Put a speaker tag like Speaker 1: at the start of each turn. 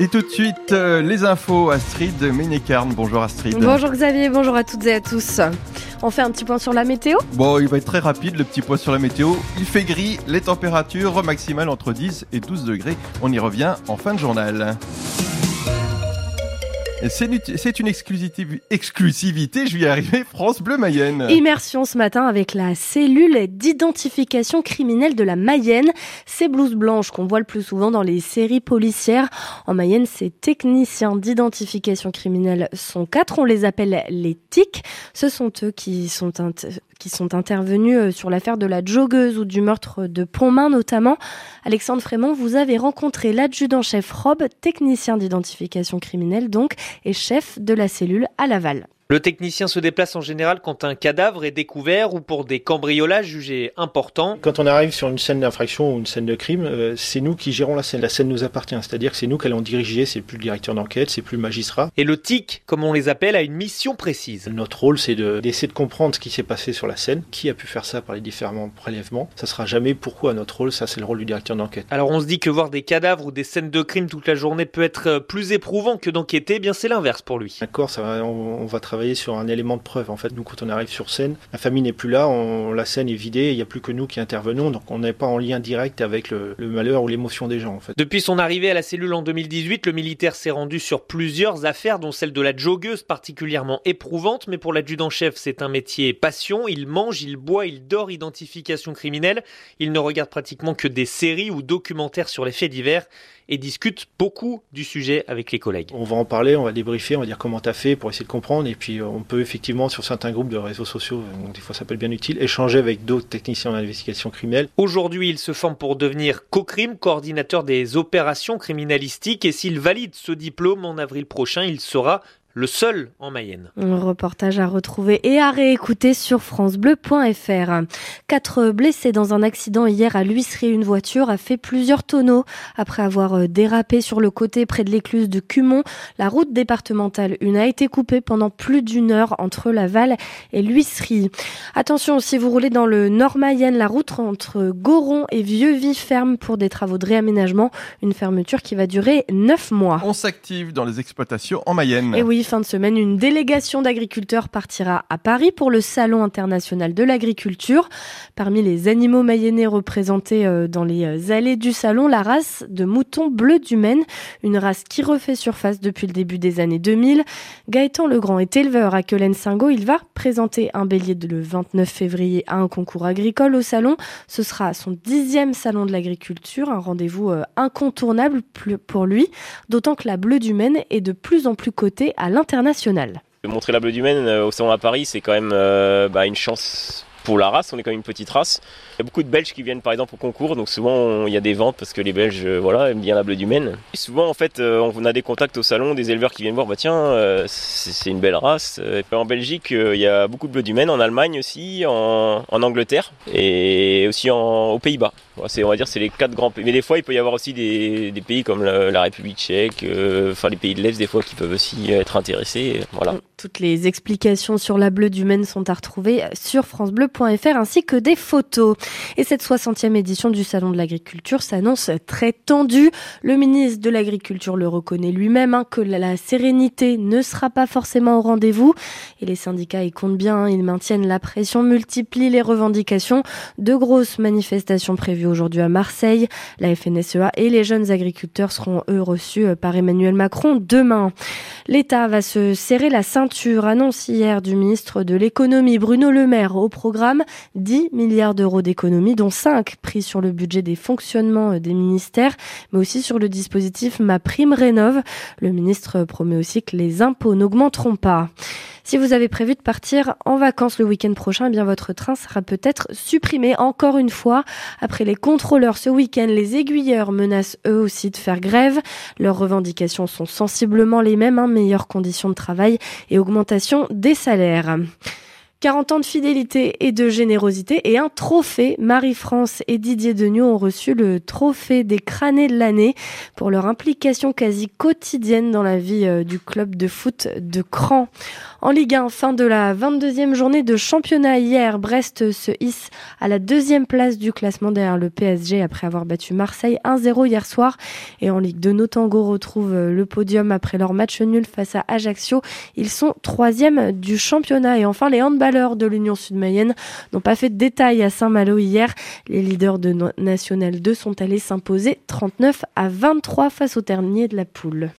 Speaker 1: Et tout de suite, euh, les infos, Astrid Ménécarne. Bonjour Astrid.
Speaker 2: Bonjour Xavier, bonjour à toutes et à tous. On fait un petit point sur la météo
Speaker 1: Bon, il va être très rapide le petit point sur la météo. Il fait gris, les températures maximales entre 10 et 12 degrés. On y revient en fin de journal. C'est une exclusivité, je vais y arriver, France Bleu Mayenne.
Speaker 2: Immersion ce matin avec la cellule d'identification criminelle de la Mayenne. Ces blouses blanches qu'on voit le plus souvent dans les séries policières. En Mayenne, ces techniciens d'identification criminelle sont quatre. On les appelle les TIC. Ce sont eux qui sont, qui sont intervenus euh, sur l'affaire de la joggeuse ou du meurtre de Pontmain notamment. Alexandre Frémont, vous avez rencontré l'adjudant-chef Rob, technicien d'identification criminelle donc, et chef de la cellule à Laval.
Speaker 3: Le technicien se déplace en général quand un cadavre est découvert ou pour des cambriolages jugés importants.
Speaker 4: Quand on arrive sur une scène d'infraction ou une scène de crime, euh, c'est nous qui gérons la scène. La scène nous appartient, c'est-à-dire que c'est nous qui allons diriger, c'est plus le directeur d'enquête, c'est plus le magistrat.
Speaker 3: Et le TIC, comme on les appelle, a une mission précise.
Speaker 4: Notre rôle, c'est d'essayer de, comprendre ce qui s'est passé sur la scène, qui a pu faire ça par les différents prélèvements? Ça sera jamais pourquoi notre rôle, ça c'est le rôle du directeur d'enquête.
Speaker 3: Alors on se dit que voir des cadavres ou des scènes de crime toute la journée peut être euh, plus éprouvant que d'enquêter, eh bien c'est l'inverse pour lui.
Speaker 4: D'accord, ça on, on va travailler sur un élément de preuve. En fait, nous, quand on arrive sur scène, la famille n'est plus là, on, la scène est vidée, il n'y a plus que nous qui intervenons, donc on n'est pas en lien direct avec le, malheur ou l'émotion des gens. En fait.
Speaker 3: Depuis son arrivée à la cellule en 2018, le militaire s'est rendu sur plusieurs affaires, dont celle de la joggeuse particulièrement éprouvante, mais pour l'adjudant-chef, c'est un métier passion. Il mange, il boit, il dort, identification criminelle. Il ne regarde pratiquement que des séries ou documentaires sur les faits divers et discute beaucoup du sujet avec les collègues.
Speaker 4: On va en parler, on va débriefer, on va dire comment tu as fait pour essayer de comprendre et puis on peut effectivement sur certains groupes de réseaux sociaux, donc des fois ça peut être bien utile, échanger avec d'autres techniciens d'investigation criminelle.
Speaker 3: Aujourd'hui, il se forme pour devenir co-crime, coordinateur des opérations criminalistiques et s'il valide ce diplôme en avril prochain, il sera le seul en Mayenne.
Speaker 2: Un reportage à retrouver et à réécouter sur francebleu.fr. Quatre blessés dans un accident hier à l'huisserie. Une voiture a fait plusieurs tonneaux après avoir euh, dérapé sur le côté près de l'écluse de Cumont. La route départementale une a été coupée pendant plus d'une heure entre Laval et l'huisserie. Attention, si vous roulez dans le Nord Mayenne, la route entre Goron et Vieux-Vie ferme pour des travaux de réaménagement. Une fermeture qui va durer neuf mois.
Speaker 1: On s'active dans les exploitations en Mayenne.
Speaker 2: Et oui, fin de semaine, une délégation d'agriculteurs partira à Paris pour le Salon international de l'agriculture. Parmi les animaux mayennais représentés euh, dans les euh, allées du salon, la race de mouton bleu du Maine, une race qui refait surface depuis le début des années 2000. Gaëtan Legrand est éleveur à Quelen-Singo. Il va présenter un bélier le 29 février à un concours agricole au salon. Ce sera son dixième salon de l'agriculture, un rendez-vous euh, incontournable pour lui, d'autant que la bleue du Maine est de plus en plus cotée à international.
Speaker 5: Montrer la bleue du Maine euh, au salon à Paris, c'est quand même euh, bah, une chance pour la race. On est quand même une petite race. Il y a beaucoup de Belges qui viennent par exemple au concours, donc souvent il y a des ventes parce que les Belges euh, voilà, aiment bien la bleue du Maine. Souvent en fait on a des contacts au salon, des éleveurs qui viennent voir, bah tiens c'est une belle race. En Belgique il y a beaucoup de bleu du Maine, en Allemagne aussi, en, Angleterre et aussi aux Pays-Bas. On va dire c'est les quatre grands pays. Mais des fois il peut y avoir aussi des, pays comme la, République tchèque, enfin les pays de l'Est des fois qui peuvent aussi être intéressés. Voilà.
Speaker 2: Toutes les explications sur la bleue du Maine sont à retrouver sur francebleu.fr ainsi que des photos. Et cette 60e édition du Salon de l'agriculture s'annonce très tendue. Le ministre de l'Agriculture le reconnaît lui-même hein, que la sérénité ne sera pas forcément au rendez-vous. Et les syndicats y comptent bien, hein. ils maintiennent la pression, multiplient les revendications. De grosses manifestations prévues aujourd'hui à Marseille. La FNSEA et les jeunes agriculteurs seront eux reçus euh, par Emmanuel Macron demain. L'État va se serrer la ceinture annonce hier du ministre de l'économie Bruno Le Maire au programme 10 milliards d'euros d'économies, dont 5 pris sur le budget des fonctionnements des ministères, mais aussi sur le dispositif Ma Prime Rénove. Le ministre promet aussi que les impôts n'augmenteront pas. Si vous avez prévu de partir en vacances le week-end prochain, eh bien votre train sera peut-être supprimé encore une fois. Après les contrôleurs ce week-end, les aiguilleurs menacent eux aussi de faire grève. Leurs revendications sont sensiblement les mêmes, hein, meilleures conditions de travail et augmentation des salaires. 40 ans de fidélité et de générosité et un trophée. Marie-France et Didier Degnaud ont reçu le trophée des crânés de l'année pour leur implication quasi quotidienne dans la vie euh, du club de foot de Cran. En Ligue 1, fin de la 22e journée de championnat hier, Brest se hisse à la deuxième place du classement derrière le PSG après avoir battu Marseille 1-0 hier soir. Et en Ligue 2, Notango retrouve le podium après leur match nul face à Ajaccio. Ils sont troisième du championnat. Et enfin, les handballeurs de l'Union Sud-Mayenne n'ont pas fait de détails à Saint-Malo hier. Les leaders de National 2 sont allés s'imposer 39 à 23 face au dernier de la poule.